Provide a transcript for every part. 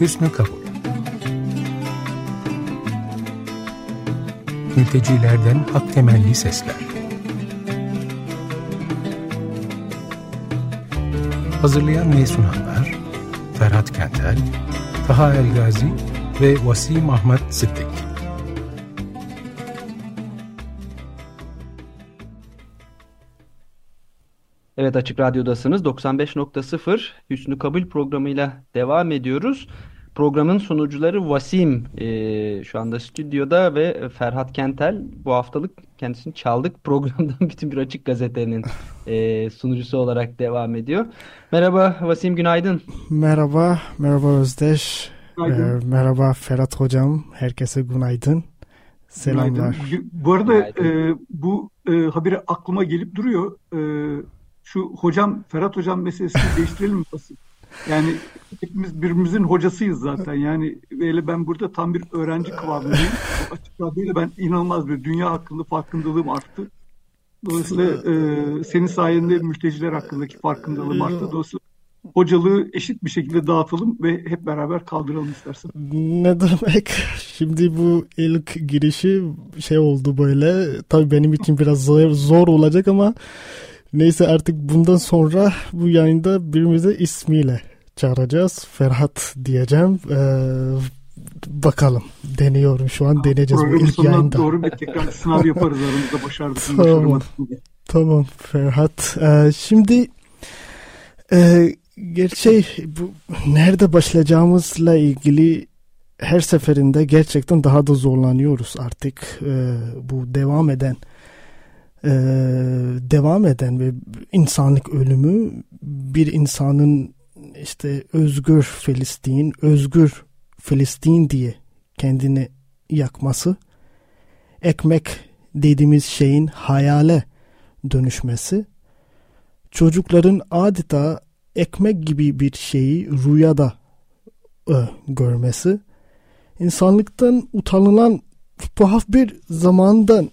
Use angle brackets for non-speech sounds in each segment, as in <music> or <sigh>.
Hüsnü Kabul Mültecilerden hak temelli sesler. Hazırlayan ve sunanlar Ferhat Kentel, Taha Elgazi ve Vasim Ahmet Sıddık Evet Açık Radyo'dasınız. 95.0 Hüsnü Kabul programıyla devam ediyoruz. Programın sunucuları Vasim e, şu anda stüdyoda ve Ferhat Kentel bu haftalık kendisini çaldık <laughs> programdan bütün bir açık gazetenin e, sunucusu olarak devam ediyor. Merhaba Vasim günaydın. Merhaba, merhaba Özdeş. Günaydın. Ee, merhaba Ferhat Hocam, herkese günaydın. Selamlar. Günaydın. Bu arada e, bu e, haberi aklıma gelip duruyor. E, şu hocam Ferhat hocam meselesini <laughs> değiştirelim mi? Yani hepimiz birbirimizin hocasıyız zaten. Yani öyle ben burada tam bir öğrenci kıvamındayım. Açık radyoyla ben inanılmaz bir dünya hakkında farkındalığım arttı. Dolayısıyla e, senin sayende mülteciler hakkındaki farkındalığım arttı. Dolayısıyla hocalığı eşit bir şekilde dağıtalım ve hep beraber kaldıralım istersen. Ne demek? Şimdi bu ilk girişi şey oldu böyle. Tabii benim için biraz zor, zor olacak ama Neyse artık bundan sonra bu yayında birimize ismiyle çağıracağız. Ferhat diyeceğim. Ee, bakalım. Deniyorum şu an. Deneyeceğiz bu ilk yayında. Doğru bir tekrar sınav yaparız aramızda başardık. <laughs> tamam. Tamam Ferhat. Ee, şimdi e, gerçi bu nerede başlayacağımızla ilgili her seferinde gerçekten daha da zorlanıyoruz artık. Ee, bu devam eden e, devam eden ve insanlık ölümü bir insanın işte özgür Filistin, özgür Filistin diye kendini yakması, ekmek dediğimiz şeyin hayale dönüşmesi, çocukların adeta ekmek gibi bir şeyi rüyada e, görmesi, insanlıktan utanılan tuhaf bir zamandan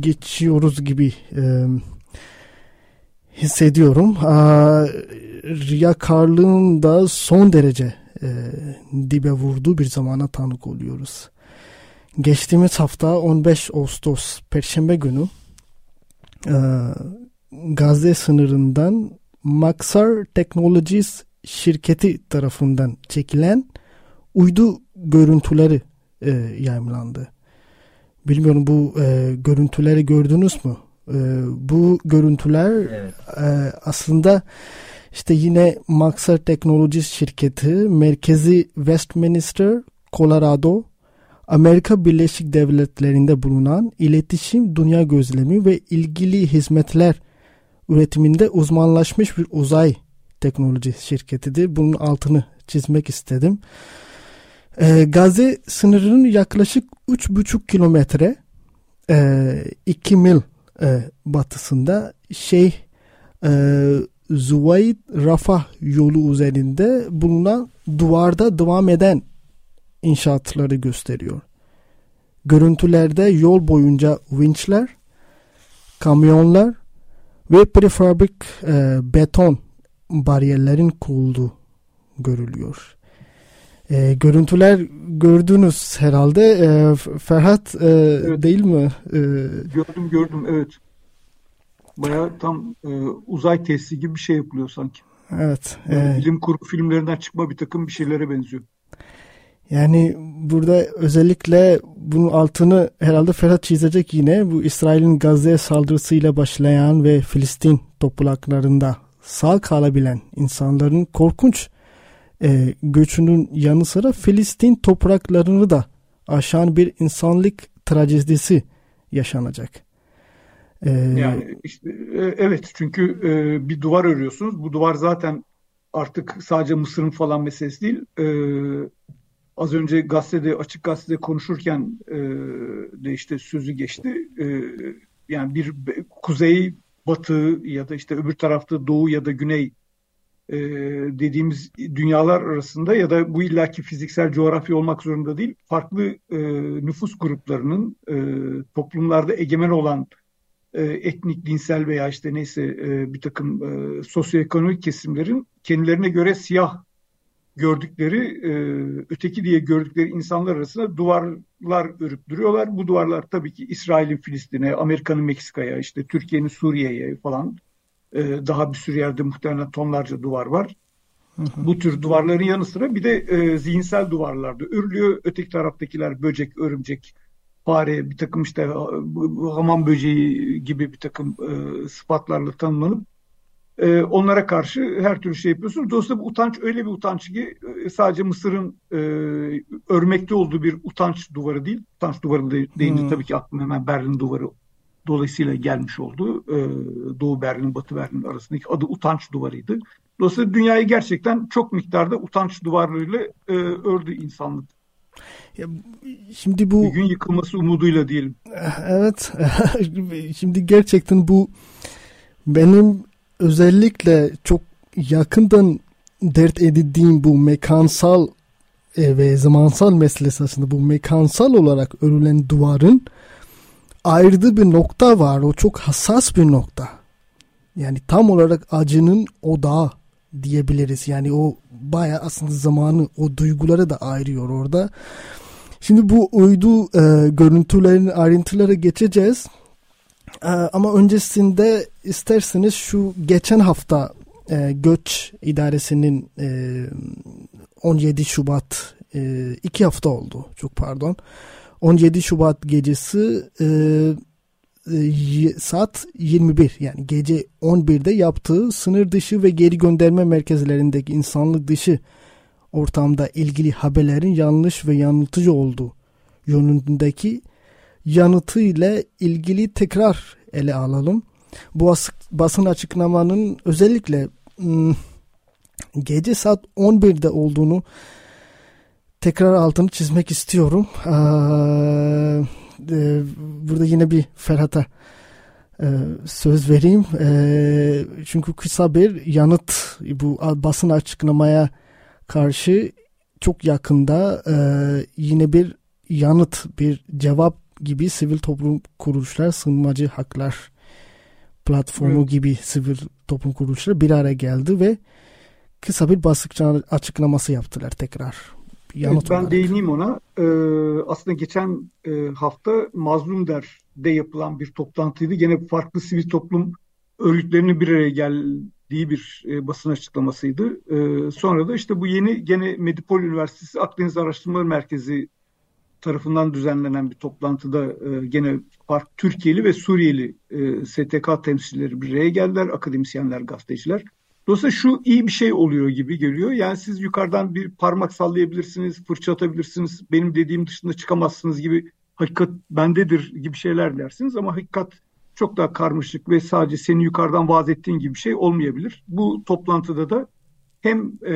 geçiyoruz gibi e, hissediyorum. Aa, riyakarlığın da son derece e, dibe vurduğu bir zamana tanık oluyoruz. Geçtiğimiz hafta 15 Ağustos Perşembe günü e, Gazze sınırından Maxar Technologies şirketi tarafından çekilen uydu görüntüleri e, yayımlandı. Bilmiyorum bu e, görüntüleri gördünüz mü? E, bu görüntüler evet. e, aslında işte yine Maxar Technologies şirketi merkezi Westminster, Colorado, Amerika Birleşik Devletleri'nde bulunan iletişim, dünya gözlemi ve ilgili hizmetler üretiminde uzmanlaşmış bir uzay teknoloji şirketidir. Bunun altını çizmek istedim. E, Gazze sınırının yaklaşık 3,5 kilometre e, 2 mil e, batısında şey e, Zuvayd Rafah yolu üzerinde bulunan duvarda devam eden inşaatları gösteriyor. Görüntülerde yol boyunca vinçler, kamyonlar ve prefabrik e, beton bariyerlerin kurulduğu görülüyor. E, görüntüler gördünüz herhalde. E, Ferhat e, evet. değil mi? E, gördüm gördüm evet. Baya tam e, uzay testi gibi bir şey yapılıyor sanki. Evet. Yani e, bilim kurgu filmlerinden çıkma bir takım bir şeylere benziyor. Yani burada özellikle bunun altını herhalde Ferhat çizecek yine. Bu İsrail'in Gazze saldırısıyla başlayan ve Filistin topraklarında sağ kalabilen insanların korkunç e, göçünün yanı sıra Filistin topraklarını da aşan bir insanlık trajedisi yaşanacak. Ee, yani işte, e, evet çünkü e, bir duvar örüyorsunuz. Bu duvar zaten artık sadece Mısır'ın falan meselesi değil. E, az önce gazetede açık gazetede konuşurken e, de işte sözü geçti. E, yani bir kuzey batı ya da işte öbür tarafta doğu ya da güney e, dediğimiz dünyalar arasında ya da bu illaki fiziksel coğrafya olmak zorunda değil, farklı e, nüfus gruplarının e, toplumlarda egemen olan e, etnik, dinsel veya işte neyse e, bir takım e, sosyoekonomik kesimlerin kendilerine göre siyah gördükleri, e, öteki diye gördükleri insanlar arasında duvarlar örüp duruyorlar. Bu duvarlar tabii ki İsrail'in Filistin'e, Amerika'nın Meksika'ya, işte Türkiye'nin Suriye'ye falan e, daha bir sürü yerde muhtemelen tonlarca duvar var. Bu tür duvarların yanı sıra bir de e, zihinsel duvarlarda örülüyor. Öteki taraftakiler böcek, örümcek, fare, bir takım işte hamam böceği gibi bir takım e, sıfatlarla tanımlanıp e, onlara karşı her türlü şey yapıyorsunuz. Dolayısıyla bu utanç öyle bir utanç ki e, sadece Mısır'ın e, örmekte olduğu bir utanç duvarı değil. Utanç duvarı deyince hmm. tabii ki aklıma hemen Berlin duvarı dolayısıyla gelmiş oldu. E, Doğu Berlin, Batı Berlin arasındaki adı utanç duvarıydı. Dolayısıyla dünyayı gerçekten çok miktarda utanç duvarlarıyla e, ördü insanlık. Ya, şimdi bu bir gün yıkılması umuduyla diyelim. Evet. <laughs> şimdi gerçekten bu benim özellikle çok yakından dert edindiğim bu mekansal e, ve zamansal meselesi aslında bu mekansal olarak örülen duvarın ayrıdığı bir nokta var. O çok hassas bir nokta. Yani tam olarak acının odağı diyebiliriz. Yani o baya aslında zamanı o duyguları da ayırıyor orada. Şimdi bu uydu e, görüntülerin ayrıntılara geçeceğiz. E, ama öncesinde isterseniz şu geçen hafta e, Göç İdaresi'nin e, 17 Şubat e, iki hafta oldu çok pardon 17 Şubat gecesi e, e, saat 21 yani gece 11'de yaptığı sınır dışı ve geri gönderme merkezlerindeki insanlık dışı ortamda ilgili haberlerin yanlış ve yanıltıcı olduğu yönündeki yanıtı ile ilgili tekrar ele alalım. Bu basın açıklamanın özellikle gece saat 11'de olduğunu tekrar altını çizmek istiyorum. Ee, e, burada yine bir Ferhat'a e, söz vereyim. E, çünkü kısa bir yanıt bu basın açıklamaya karşı çok yakında e, yine bir yanıt, bir cevap gibi sivil toplum kuruluşlar, sığınmacı haklar platformu evet. gibi sivil toplum kuruluşları bir araya geldi ve kısa bir basın açıklaması yaptılar tekrar yanıt ben olarak. değineyim ona. Ee, aslında geçen e, hafta Mazlum Der'de yapılan bir toplantıydı. Gene farklı sivil toplum örgütlerinin bir araya geldiği bir e, basın açıklamasıydı. E, sonra da işte bu yeni gene Medipol Üniversitesi Akdeniz Araştırmaları Merkezi tarafından düzenlenen bir toplantıda e, gene fark Türkiye'li ve Suriyeli e, STK temsilcileri bir araya geldiler. Akademisyenler, gazeteciler. Dolayısıyla şu iyi bir şey oluyor gibi geliyor. Yani siz yukarıdan bir parmak sallayabilirsiniz, fırça atabilirsiniz, benim dediğim dışında çıkamazsınız gibi hakikat bendedir gibi şeyler dersiniz ama hakikat çok daha karmaşık ve sadece senin yukarıdan vaaz ettiğin gibi şey olmayabilir. Bu toplantıda da hem e,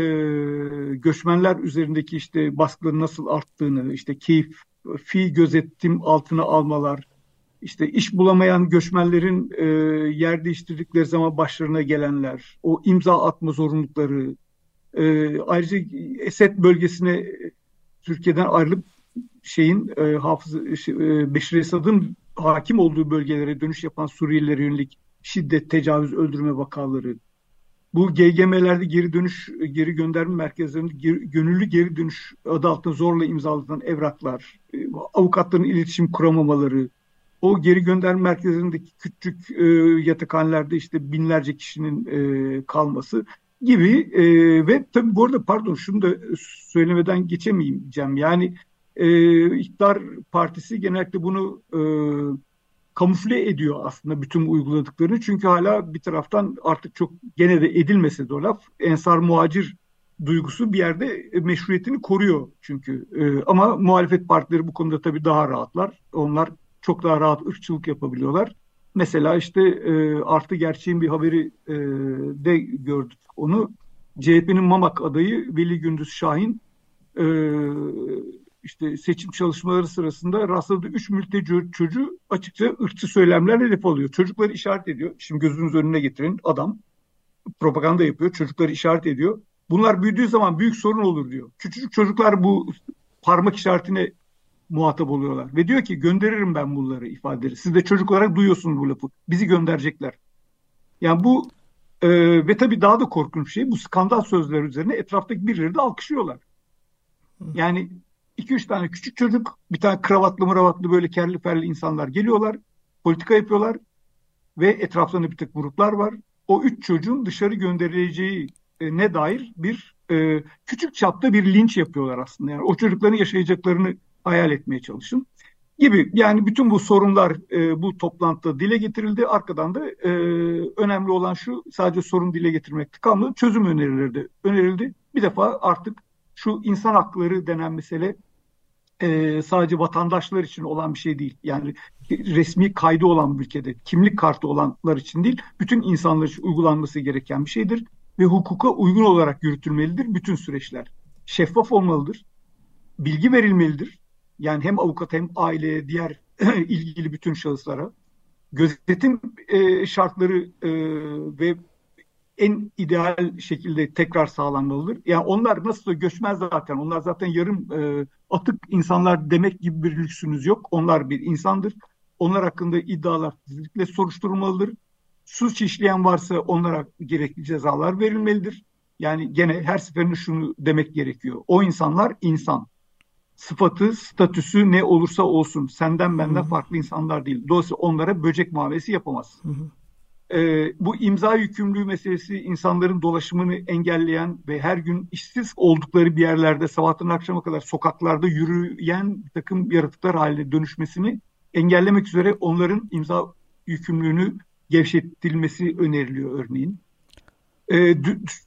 göçmenler üzerindeki işte baskıların nasıl arttığını, işte keyif, fi gözetim altına almalar, işte iş bulamayan göçmenlerin e, yer değiştirdikleri zaman başlarına gelenler, o imza atma zorunlulukları, e, ayrıca Esed bölgesine Türkiye'den ayrılıp şeyin e, hafız şey, e, Beşir Esad'ın hakim olduğu bölgelere dönüş yapan Suriyelilere yönelik şiddet, tecavüz, öldürme vakaları, bu GGM'lerde geri dönüş, geri gönderme merkezlerinde geri, gönüllü geri dönüş adı altında zorla imzalanan evraklar, e, avukatların iletişim kuramamaları, o geri gönderme merkezindeki küçük e, yatakhanelerde işte binlerce kişinin e, kalması gibi e, ve tabii bu arada pardon şunu da söylemeden geçemeyeceğim. Yani e, İktidar Partisi genellikle bunu e, kamufle ediyor aslında bütün uyguladıklarını. Çünkü hala bir taraftan artık çok gene de edilmese de o laf ensar muhacir duygusu bir yerde meşruiyetini koruyor çünkü. E, ama muhalefet partileri bu konuda tabii daha rahatlar. Onlar çok daha rahat ırkçılık yapabiliyorlar. Mesela işte e, artı gerçeğin bir haberi e, de gördük onu. CHP'nin Mamak adayı Veli Gündüz Şahin e, işte seçim çalışmaları sırasında rastladığı üç mülteci çocuğu açıkça ırkçı söylemlerle hedef alıyor. Çocukları işaret ediyor. Şimdi gözünüz önüne getirin adam propaganda yapıyor. Çocukları işaret ediyor. Bunlar büyüdüğü zaman büyük sorun olur diyor. Küçücük çocuklar bu parmak işaretine muhatap oluyorlar. Ve diyor ki gönderirim ben bunları ifadeleri. Siz de çocuk olarak duyuyorsunuz bu lafı. Bizi gönderecekler. Yani bu E, ve tabii daha da korkunç şey bu skandal sözler üzerine etraftaki birileri de alkışlıyorlar. Yani iki üç tane küçük çocuk, bir tane kravatlı mıravatlı böyle kerli ferli insanlar geliyorlar, politika yapıyorlar ve etraflarında bir tek gruplar var. O üç çocuğun dışarı gönderileceği e, ne dair bir e, küçük çapta bir linç yapıyorlar aslında. Yani o çocukların yaşayacaklarını hayal etmeye çalışın gibi. Yani bütün bu sorunlar e, bu toplantıda dile getirildi. Arkadan da e, önemli olan şu sadece sorun dile getirmekti kalmadı. Çözüm önerileri de önerildi. Bir defa artık şu insan hakları denen mesele e, sadece vatandaşlar için olan bir şey değil. Yani resmi kaydı olan bir ülkede, kimlik kartı olanlar için değil, bütün insanlar için uygulanması gereken bir şeydir. Ve hukuka uygun olarak yürütülmelidir bütün süreçler. Şeffaf olmalıdır. Bilgi verilmelidir. Yani hem avukat hem aileye, diğer <clears throat> ilgili bütün şahıslara. Gözetim e, şartları e, ve en ideal şekilde tekrar sağlanmalıdır. Yani onlar nasıl göçmez zaten. Onlar zaten yarım e, atık insanlar demek gibi bir lüksünüz yok. Onlar bir insandır. Onlar hakkında iddialar kesinlikle soruşturulmalıdır. Suç işleyen varsa onlara gerekli cezalar verilmelidir. Yani gene her seferinde şunu demek gerekiyor. O insanlar insan. Sıfatı, statüsü ne olursa olsun senden benden Hı-hı. farklı insanlar değil. Dolayısıyla onlara böcek muamelesi yapamaz. Hı-hı. Ee, bu imza yükümlülüğü meselesi insanların dolaşımını engelleyen ve her gün işsiz oldukları bir yerlerde sabahtan akşama kadar sokaklarda yürüyen bir takım yaratıklar haline dönüşmesini engellemek üzere onların imza yükümlülüğünü gevşetilmesi öneriliyor örneğin. Ee,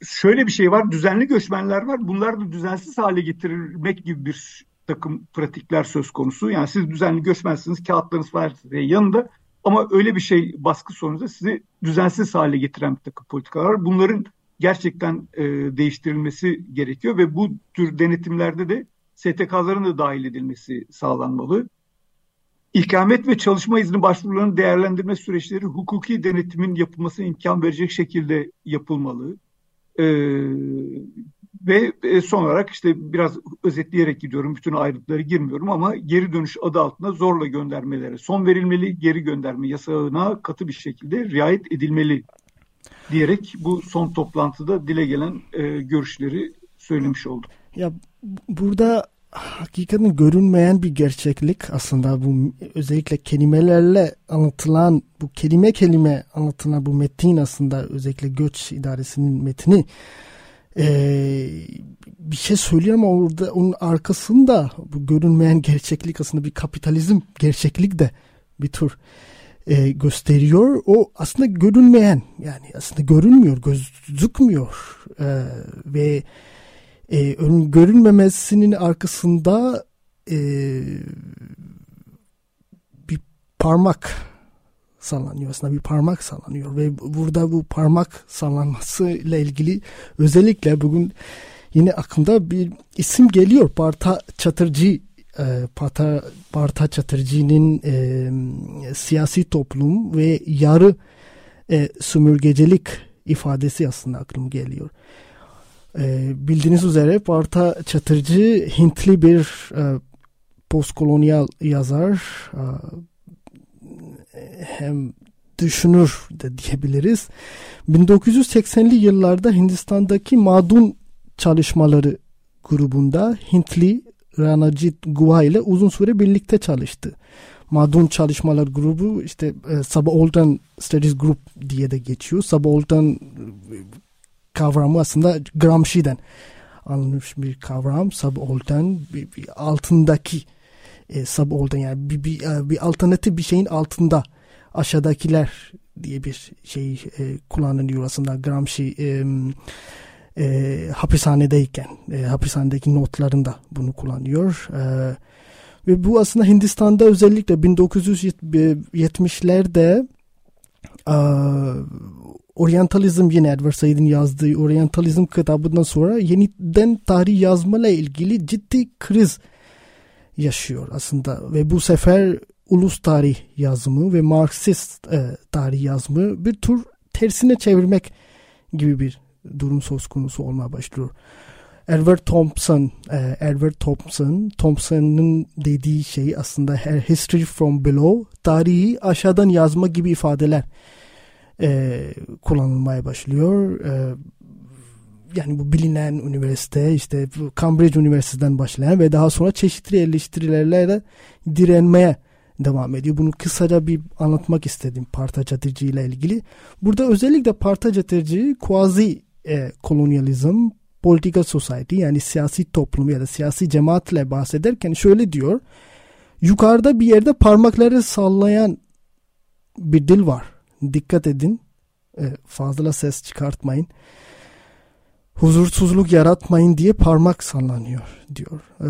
şöyle bir şey var, düzenli göçmenler var. Bunlar da düzensiz hale getirilmek gibi bir takım pratikler söz konusu. Yani siz düzenli göçmensiniz, kağıtlarınız var yanında ama öyle bir şey baskı sonucunda sizi düzensiz hale getiren bir takım politikalar. Bunların gerçekten e, değiştirilmesi gerekiyor ve bu tür denetimlerde de STK'ların da dahil edilmesi sağlanmalı. İkamet ve çalışma izni başvurularının değerlendirme süreçleri hukuki denetimin yapılmasına imkan verecek şekilde yapılmalı. Ee, ve e, son olarak işte biraz özetleyerek gidiyorum. Bütün ayrıntıları girmiyorum ama geri dönüş adı altında zorla göndermelere son verilmeli. Geri gönderme yasağına katı bir şekilde riayet edilmeli diyerek bu son toplantıda dile gelen e, görüşleri söylemiş oldum. Ya burada hakikaten görünmeyen bir gerçeklik aslında bu özellikle kelimelerle anlatılan bu kelime kelime anlatılan bu metin aslında özellikle göç idaresinin metni ee, bir şey söylüyor ama orada onun arkasında bu görünmeyen gerçeklik aslında bir kapitalizm gerçeklik de bir tür e, gösteriyor. O aslında görünmeyen yani aslında görünmüyor, gözükmüyor e, ve e, görünmemesinin arkasında e, bir parmak sallanıyor. Aslında bir parmak sallanıyor ve burada bu parmak sallanması ile ilgili özellikle bugün yine aklımda bir isim geliyor. Parta Çatırcı e, Parta, Parta Çatırcı'nın e, siyasi toplum ve yarı e, sömürgecilik ifadesi aslında aklım geliyor. E, bildiğiniz üzere Parta Çatırcı Hintli bir e, postkolonyal yazar, e, hem düşünür de diyebiliriz. 1980'li yıllarda Hindistan'daki Madun çalışmaları grubunda Hintli Ranajit Guha ile uzun süre birlikte çalıştı. Madun Çalışmalar Grubu işte e, Subaltern Studies Group diye de geçiyor. Subaltern e, kavramı aslında Gramsci'den alınmış bir kavram. Subaltern altındaki e, subaltern yani bir, bir, e, bir alternatif bir şeyin altında aşağıdakiler diye bir şey e, kullanılıyor aslında Gramsci e, e, hapishanedeyken e, hapishanedeki notlarında bunu kullanıyor. E, ve bu aslında Hindistan'da özellikle 1970'lerde e, Orientalizm yine Edward Said'in yazdığı Orientalizm kitabından sonra yeniden tarih yazmayla ilgili ciddi kriz yaşıyor aslında ve bu sefer ulus tarih yazımı ve Marksist e, tarih yazımı bir tür tersine çevirmek gibi bir durum söz konusu olmaya başlıyor. Edward Thompson, e, Edward Thompson, Thompson'ın dediği şey aslında her history from below, tarihi aşağıdan yazma gibi ifadeler e, kullanılmaya başlıyor. E, yani bu bilinen üniversite işte Cambridge Üniversitesi'nden başlayan ve daha sonra çeşitli eleştirilerle direnmeye devam ediyor. Bunu kısaca bir anlatmak istedim partacatıcı ile ilgili. Burada özellikle partacatıcı quasi e, kolonyalizm political society yani siyasi toplum ya da siyasi cemaatle bahsederken şöyle diyor. Yukarıda bir yerde parmakları sallayan bir dil var. Dikkat edin. E, fazla ses çıkartmayın huzursuzluk yaratmayın diye parmak sallanıyor diyor. Ee,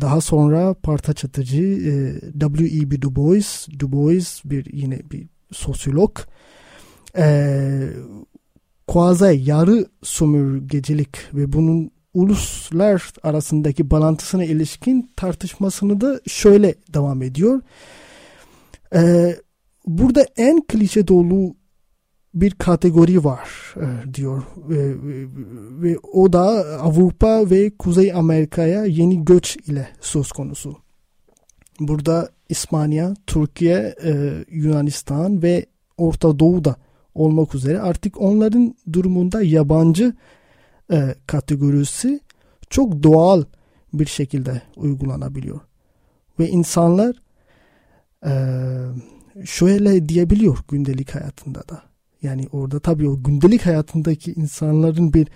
daha sonra parta çatıcı e, W.E.B. Du Bois, Du Bois bir yine bir sosyolog e, kuazi yarı sömürgecilik ve bunun uluslar arasındaki bağlantısına ilişkin tartışmasını da şöyle devam ediyor. Ee, burada en klişe dolu bir kategori var e, diyor ve, ve o da Avrupa ve Kuzey Amerika'ya yeni göç ile söz konusu. Burada İspanya, Türkiye, e, Yunanistan ve Orta Doğu'da olmak üzere artık onların durumunda yabancı e, kategorisi çok doğal bir şekilde uygulanabiliyor. Ve insanlar e, şöyle diyebiliyor gündelik hayatında da. Yani orada tabii o gündelik hayatındaki insanların bir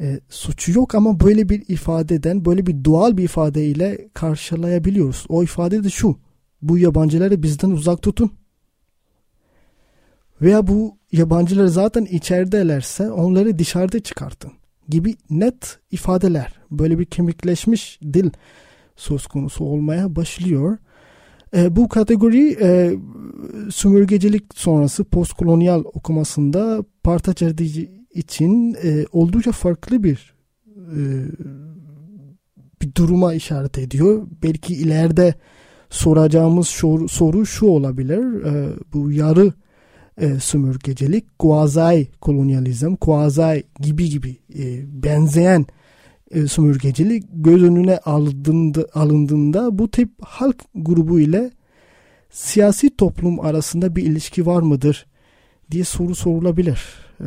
e, suçu yok ama böyle bir ifadeden, böyle bir doğal bir ifadeyle karşılayabiliyoruz. O ifade de şu. Bu yabancıları bizden uzak tutun. Veya bu yabancılar zaten içeridelerse onları dışarıda çıkartın gibi net ifadeler. Böyle bir kemikleşmiş dil söz konusu olmaya başlıyor. E, bu kategori e, sömürgecilik sonrası postkolonyal okumasında Partaçerdi için e, oldukça farklı bir e, bir duruma işaret ediyor. Belki ileride soracağımız soru, soru şu olabilir. E, bu yarı e, sömürgecilik, quasi kolonyalizm, quasi gibi gibi e, benzeyen e, sömürgecilik göz önüne alındığında, alındığında bu tip halk grubu ile siyasi toplum arasında bir ilişki var mıdır diye soru sorulabilir. Ee,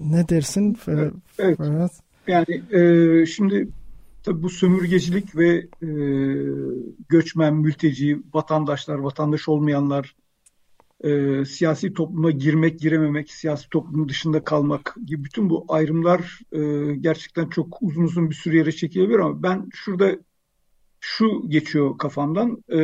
ne dersin Ferhat? Evet. Yani e, şimdi tabii bu sömürgecilik ve e, göçmen, mülteci, vatandaşlar, vatandaş olmayanlar e, siyasi topluma girmek, girememek, siyasi toplumun dışında kalmak gibi bütün bu ayrımlar e, gerçekten çok uzun uzun bir süre yere çekilebilir ama ben şurada şu geçiyor kafamdan. E,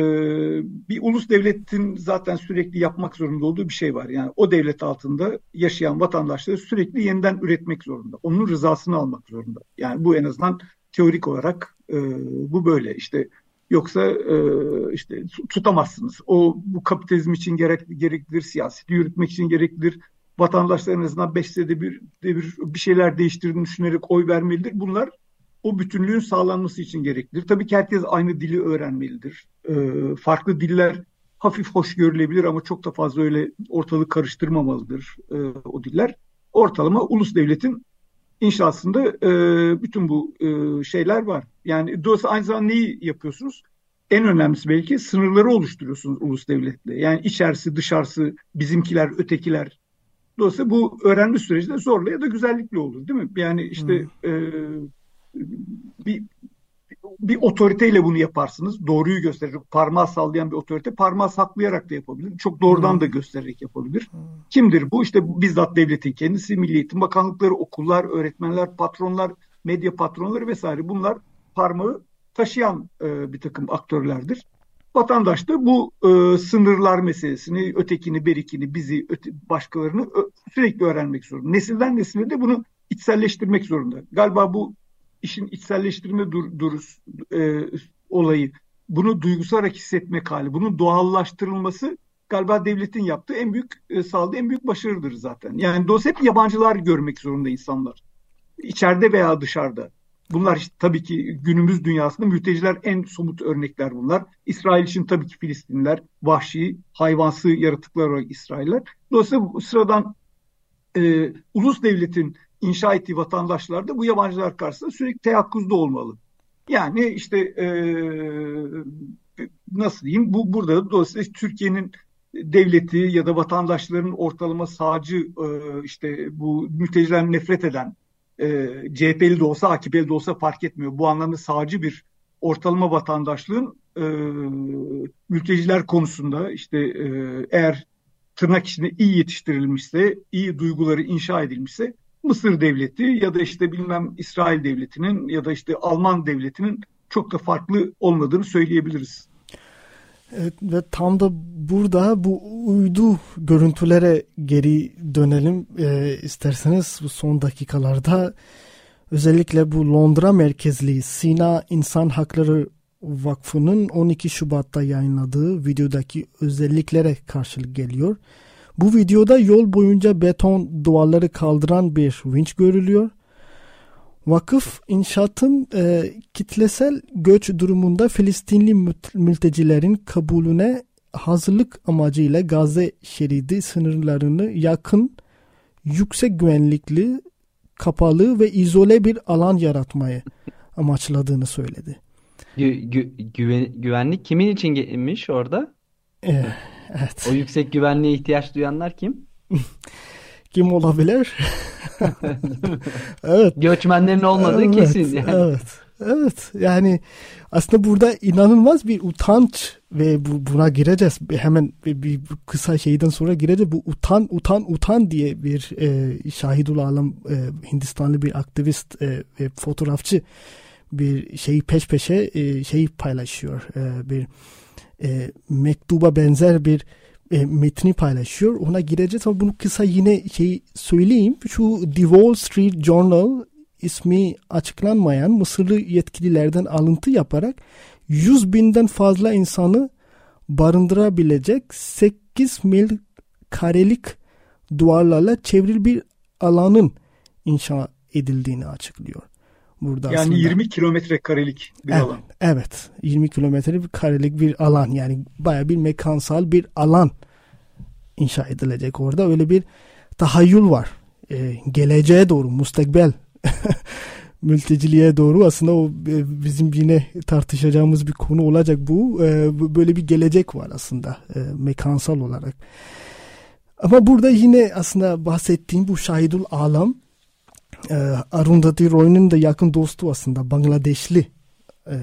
bir ulus devletin zaten sürekli yapmak zorunda olduğu bir şey var. Yani o devlet altında yaşayan vatandaşları sürekli yeniden üretmek zorunda. Onun rızasını almak zorunda. Yani bu en azından teorik olarak e, bu böyle. İşte Yoksa e, işte tutamazsınız. O bu kapitalizm için gerek, gereklidir, siyaseti yürütmek için gereklidir. Vatandaşlar en azından beş senede bir, bir, bir şeyler değiştirdiğini düşünerek oy vermelidir. Bunlar o bütünlüğün sağlanması için gereklidir. Tabii ki herkes aynı dili öğrenmelidir. E, farklı diller hafif hoş görülebilir ama çok da fazla öyle ortalık karıştırmamalıdır e, o diller. Ortalama ulus devletin inşasında e, bütün bu e, şeyler var. Yani dolayısıyla aynı zamanda neyi yapıyorsunuz? En önemlisi belki sınırları oluşturuyorsunuz ulus devletle. Yani içerisi, dışarısı, bizimkiler, ötekiler. Dolayısıyla bu öğrenme sürecinde zorla ya da güzellikle olur değil mi? Yani işte hmm. e, bir bir otoriteyle bunu yaparsınız. Doğruyu gösterecek. Parmağı sallayan bir otorite parmağı saklayarak da yapabilir. Çok doğrudan hmm. da göstererek yapabilir. Hmm. Kimdir bu? İşte bizzat devletin kendisi, Milli Eğitim Bakanlıkları, okullar, öğretmenler, patronlar, medya patronları vesaire bunlar parmağı taşıyan e, bir takım aktörlerdir. Vatandaş da bu e, sınırlar meselesini, ötekini, berikini, bizi, öte, başkalarını ö, sürekli öğrenmek zorunda. Nesilden nesile de bunu içselleştirmek zorunda. Galiba bu işin içselleştirme dur, durus e, olayı, bunu duygusal olarak hissetmek hali, bunun doğallaştırılması galiba devletin yaptığı en büyük e, sağladığı en büyük başarıdır zaten. Yani dolayısıyla hep yabancılar görmek zorunda insanlar. İçeride veya dışarıda. Bunlar işte tabii ki günümüz dünyasında mülteciler en somut örnekler bunlar. İsrail için tabii ki Filistinliler, vahşi, hayvansı yaratıklar olarak İsrailler. Dolayısıyla sıradan e, ulus devletin inşa ettiği vatandaşlar da bu yabancılar karşısında sürekli teyakkuzda olmalı. Yani işte e, nasıl diyeyim bu burada da dolayısıyla Türkiye'nin devleti ya da vatandaşların ortalama sağcı e, işte bu mülteciler nefret eden e, CHP'li de olsa AKP'li de olsa fark etmiyor. Bu anlamda sağcı bir ortalama vatandaşlığın e, mülteciler konusunda işte e, eğer tırnak içinde iyi yetiştirilmişse, iyi duyguları inşa edilmişse Mısır devleti ya da işte bilmem İsrail devletinin ya da işte Alman devletinin çok da farklı olmadığını söyleyebiliriz. Evet, ve tam da burada bu uydu görüntülere geri dönelim e, isterseniz bu son dakikalarda özellikle bu Londra merkezli Sina İnsan Hakları Vakfı'nın 12 Şubat'ta yayınladığı videodaki özelliklere karşılık geliyor. Bu videoda yol boyunca beton duvarları kaldıran bir vinç görülüyor. Vakıf inşaatın e, kitlesel göç durumunda Filistinli mültecilerin kabulüne hazırlık amacıyla Gazze şeridi sınırlarını yakın, yüksek güvenlikli, kapalı ve izole bir alan yaratmayı amaçladığını söyledi. Gü gü güven güvenlik kimin için gelmiş orada? Ee, evet. O yüksek güvenliğe ihtiyaç duyanlar kim? <laughs> kim olabilir? evet. Göçmenlerin olmadığı evet, kesin. Yani. Evet. Evet. Yani aslında burada inanılmaz bir utanç ve bu, buna gireceğiz. Hemen bir, bir kısa şeyden sonra gireceğiz. Bu utan utan utan diye bir e, Şahidul Alem e, Hindistanlı bir aktivist e, ve fotoğrafçı bir şeyi peş peşe e, şeyi paylaşıyor. E, bir e, mektuba benzer bir e, metni paylaşıyor. Ona gireceğiz ama bunu kısa yine şey söyleyeyim. Şu The Wall Street Journal ismi açıklanmayan Mısırlı yetkililerden alıntı yaparak 100 binden fazla insanı barındırabilecek 8 mil karelik duvarlarla çevrili bir alanın inşa edildiğini açıklıyor. Burada yani aslında. 20 kilometre karelik bir evet, alan. Evet 20 kilometre bir karelik bir alan yani baya bir mekansal bir alan inşa edilecek orada öyle bir tahayyül var. Ee, geleceğe doğru mustakbel <laughs> mülteciliğe doğru aslında o e, bizim yine tartışacağımız bir konu olacak bu. Ee, böyle bir gelecek var aslında e, mekansal olarak. Ama burada yine aslında bahsettiğim bu Şahidul Alam e, Arundhati Roy'un da yakın dostu aslında Bangladeşli e,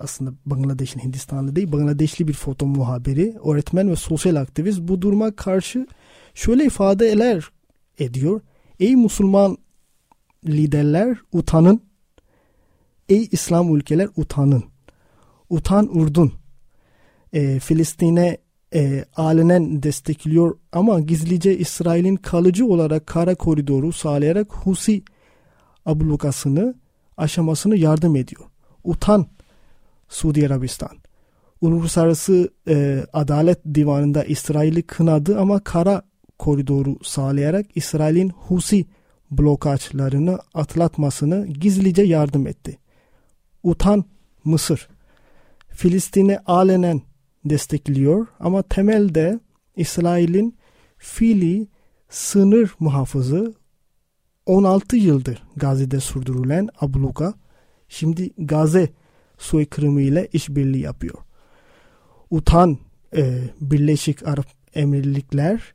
aslında Bangladeş'in Hindistanlı değil Bangladeşli bir foto muhabiri, öğretmen ve sosyal aktivist bu duruma karşı şöyle ifadeler ediyor. Ey Müslüman liderler utanın. Ey İslam ülkeler utanın. Utan Urdun. E, Filistin'e e, alenen destekliyor ama gizlice İsrail'in kalıcı olarak kara koridoru sağlayarak Husi ablukasını aşamasını yardım ediyor. Utan Suudi Arabistan. Uluslararası e, Adalet Divanı'nda İsrail'i kınadı ama kara koridoru sağlayarak İsrail'in Husi blokajlarını atlatmasını gizlice yardım etti. Utan Mısır. Filistin'i alenen destekliyor ama temelde İsrail'in fiili sınır muhafızı 16 yıldır Gazze'de sürdürülen abluka şimdi Gazze soykırımı ile işbirliği yapıyor. Utan e, Birleşik Arap Emirlikler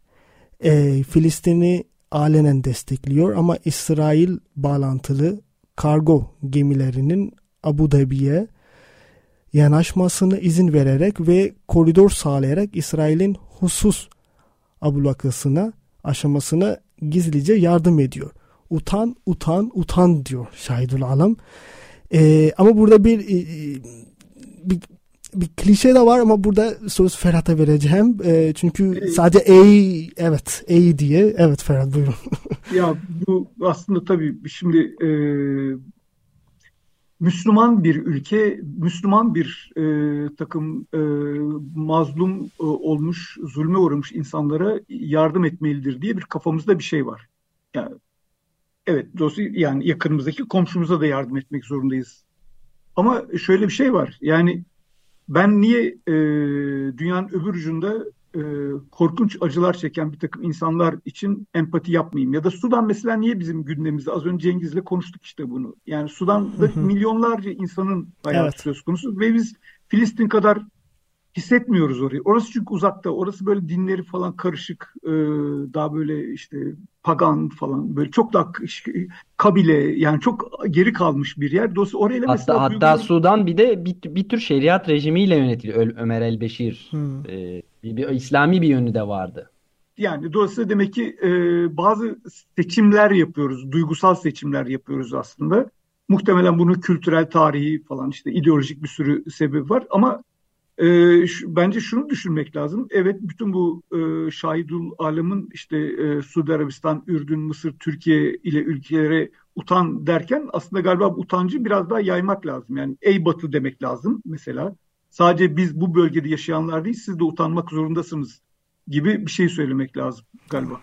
e, Filistin'i alenen destekliyor ama İsrail bağlantılı kargo gemilerinin Abu Dhabi'ye yanaşmasını izin vererek ve koridor sağlayarak İsrail'in husus ablukasına aşamasına gizlice yardım ediyor. Utan, utan, utan diyor Şahidul Alem. Ee, ama burada bir, e, bir bir klişe de var ama burada söz Ferhat'a vereceğim. E, çünkü sadece ey evet ey diye evet Ferhat buyurun. <laughs> ya bu aslında tabii şimdi e, Müslüman bir ülke, Müslüman bir e, takım e, mazlum e, olmuş, zulme uğramış insanlara yardım etmelidir diye bir kafamızda bir şey var. Yani evet dolayısıyla yani yakınımızdaki komşumuza da yardım etmek zorundayız. Ama şöyle bir şey var. Yani ben niye e, dünyanın öbür ucunda e, korkunç acılar çeken bir takım insanlar için empati yapmayayım? Ya da Sudan mesela niye bizim gündemimizde? Az önce Cengiz'le konuştuk işte bunu. Yani Sudan'da milyonlarca insanın hayatı evet. söz konusu ve biz Filistin kadar hissetmiyoruz orayı. Orası çünkü uzakta. Orası böyle dinleri falan karışık. E, daha böyle işte pagan falan böyle çok daha kabile yani çok geri kalmış bir yer. Dolayısıyla orayla hatta, mesela hatta duyguları... Sudan bir de bir, bir tür şeriat rejimiyle yönetiliyor Ömer el Beşir. Hmm. E, bir, bir İslami bir yönü de vardı. Yani dolayısıyla demek ki e, bazı seçimler yapıyoruz, duygusal seçimler yapıyoruz aslında. Muhtemelen bunun kültürel, tarihi falan işte ideolojik bir sürü sebebi var ama e, şu, bence şunu düşünmek lazım. Evet bütün bu e, Şahidul Alem'in işte e, Suudi Arabistan, Ürdün, Mısır, Türkiye ile ülkelere utan derken aslında galiba utancı biraz daha yaymak lazım. Yani ey batı demek lazım mesela. Sadece biz bu bölgede yaşayanlar değil siz de utanmak zorundasınız gibi bir şey söylemek lazım galiba.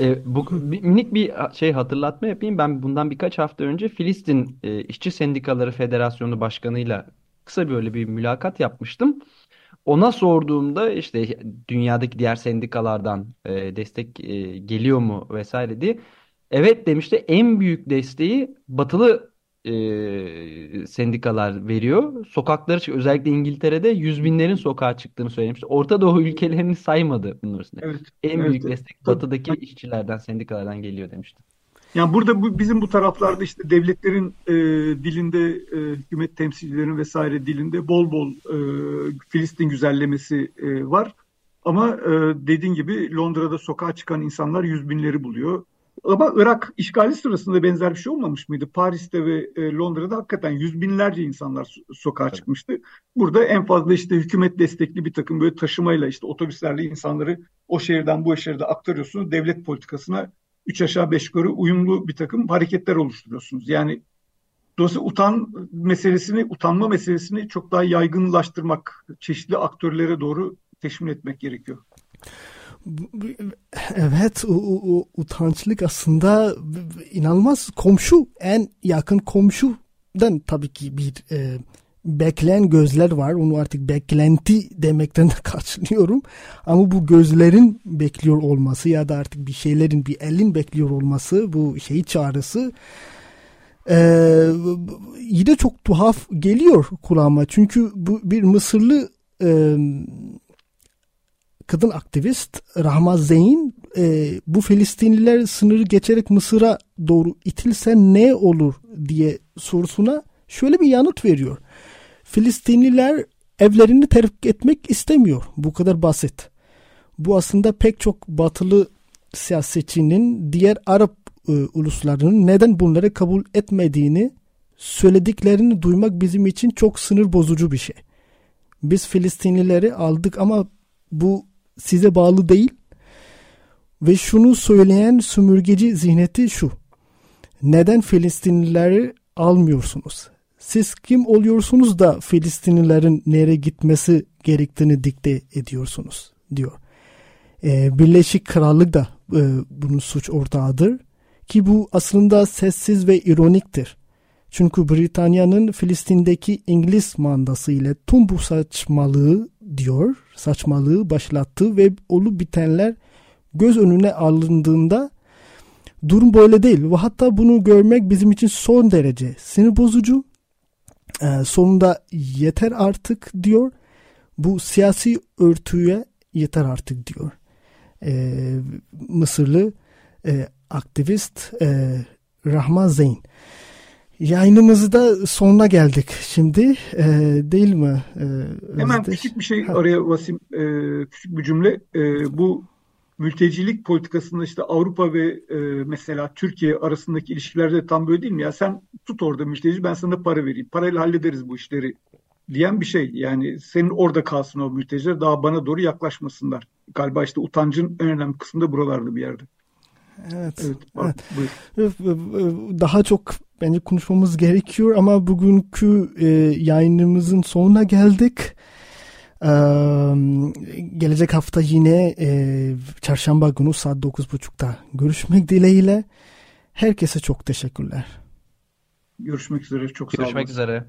E, bu minik bir şey hatırlatma yapayım. Ben bundan birkaç hafta önce Filistin e, İşçi Sendikaları Federasyonu Başkanı'yla kısa böyle bir mülakat yapmıştım. Ona sorduğumda işte dünyadaki diğer sendikalardan e, destek e, geliyor mu vesaire diye. Evet demişti en büyük desteği batılı e, sendikalar veriyor. Sokakları çıkıyor. Özellikle İngiltere'de yüz binlerin sokağa çıktığını söylemişti. Orta Doğu <laughs> ülkelerini saymadı bunun üstünde. Evet, en evet, büyük destek batıdaki işçilerden, sendikalardan geliyor demişti. Yani burada bu, bizim bu taraflarda işte devletlerin e, dilinde, e, hükümet temsilcilerinin vesaire dilinde bol bol e, Filistin güzellemesi e, var. Ama e, dediğin gibi Londra'da sokağa çıkan insanlar yüz binleri buluyor. Ama Irak işgali sırasında benzer bir şey olmamış mıydı? Paris'te ve e, Londra'da hakikaten yüz binlerce insanlar sokağa evet. çıkmıştı. Burada en fazla işte hükümet destekli bir takım böyle taşımayla işte otobüslerle insanları o şehirden bu şehirde aktarıyorsunuz. Devlet politikasına üç aşağı beş yukarı uyumlu bir takım hareketler oluşturuyorsunuz. Yani dolayısıyla utan meselesini, utanma meselesini çok daha yaygınlaştırmak, çeşitli aktörlere doğru teşmil etmek gerekiyor. Evet, o, o, utançlık aslında inanılmaz komşu, en yakın komşudan tabii ki bir e, bekleyen gözler var. Onu artık beklenti demekten de <laughs> kaçınıyorum. Ama bu gözlerin bekliyor olması ya da artık bir şeylerin bir elin bekliyor olması bu şey çağrısı ee, yine çok tuhaf geliyor kulağıma. Çünkü bu bir Mısırlı e, kadın aktivist Rahma Zeyn e, bu Filistinliler sınırı geçerek Mısır'a doğru itilse ne olur diye sorusuna şöyle bir yanıt veriyor. Filistinliler evlerini terk etmek istemiyor. Bu kadar basit. Bu aslında pek çok batılı siyasetçinin diğer Arap e, uluslarının neden bunları kabul etmediğini söylediklerini duymak bizim için çok sınır bozucu bir şey. Biz Filistinlileri aldık ama bu size bağlı değil. Ve şunu söyleyen sömürgeci zihniyeti şu. Neden Filistinlileri almıyorsunuz? Siz kim oluyorsunuz da Filistinlilerin nereye gitmesi gerektiğini dikte ediyorsunuz diyor. Ee, Birleşik Krallık da e, bunun suç ortağıdır ki bu aslında sessiz ve ironiktir. Çünkü Britanya'nın Filistin'deki İngiliz mandası ile tüm bu saçmalığı diyor, saçmalığı başlattı ve olup bitenler göz önüne alındığında durum böyle değil. Ve hatta bunu görmek bizim için son derece sinir bozucu. Ee, sonunda yeter artık diyor. Bu siyasi örtüye yeter artık diyor. Ee, Mısırlı e, aktivist e, Rahman Zeyn. Yayınımızda sonuna geldik şimdi e, değil mi? E, Hemen küçük bir şey araya Vasim e, küçük bir cümle. E, bu mültecilik politikasında işte Avrupa ve e, mesela Türkiye arasındaki ilişkilerde tam böyle değil mi? Ya sen tut orada mülteci ben sana para vereyim. Parayla hallederiz bu işleri diyen bir şey. Yani senin orada kalsın o mülteciler daha bana doğru yaklaşmasınlar. Galiba işte utancın en önemli kısmı da buralarda bir yerde. Evet. evet, evet. Daha çok bence konuşmamız gerekiyor ama bugünkü e, yayınımızın sonuna geldik. Ee, gelecek hafta yine e, çarşamba günü saat 9.30'da görüşmek dileğiyle. Herkese çok teşekkürler. Görüşmek üzere. Çok sağ olun. Görüşmek üzere.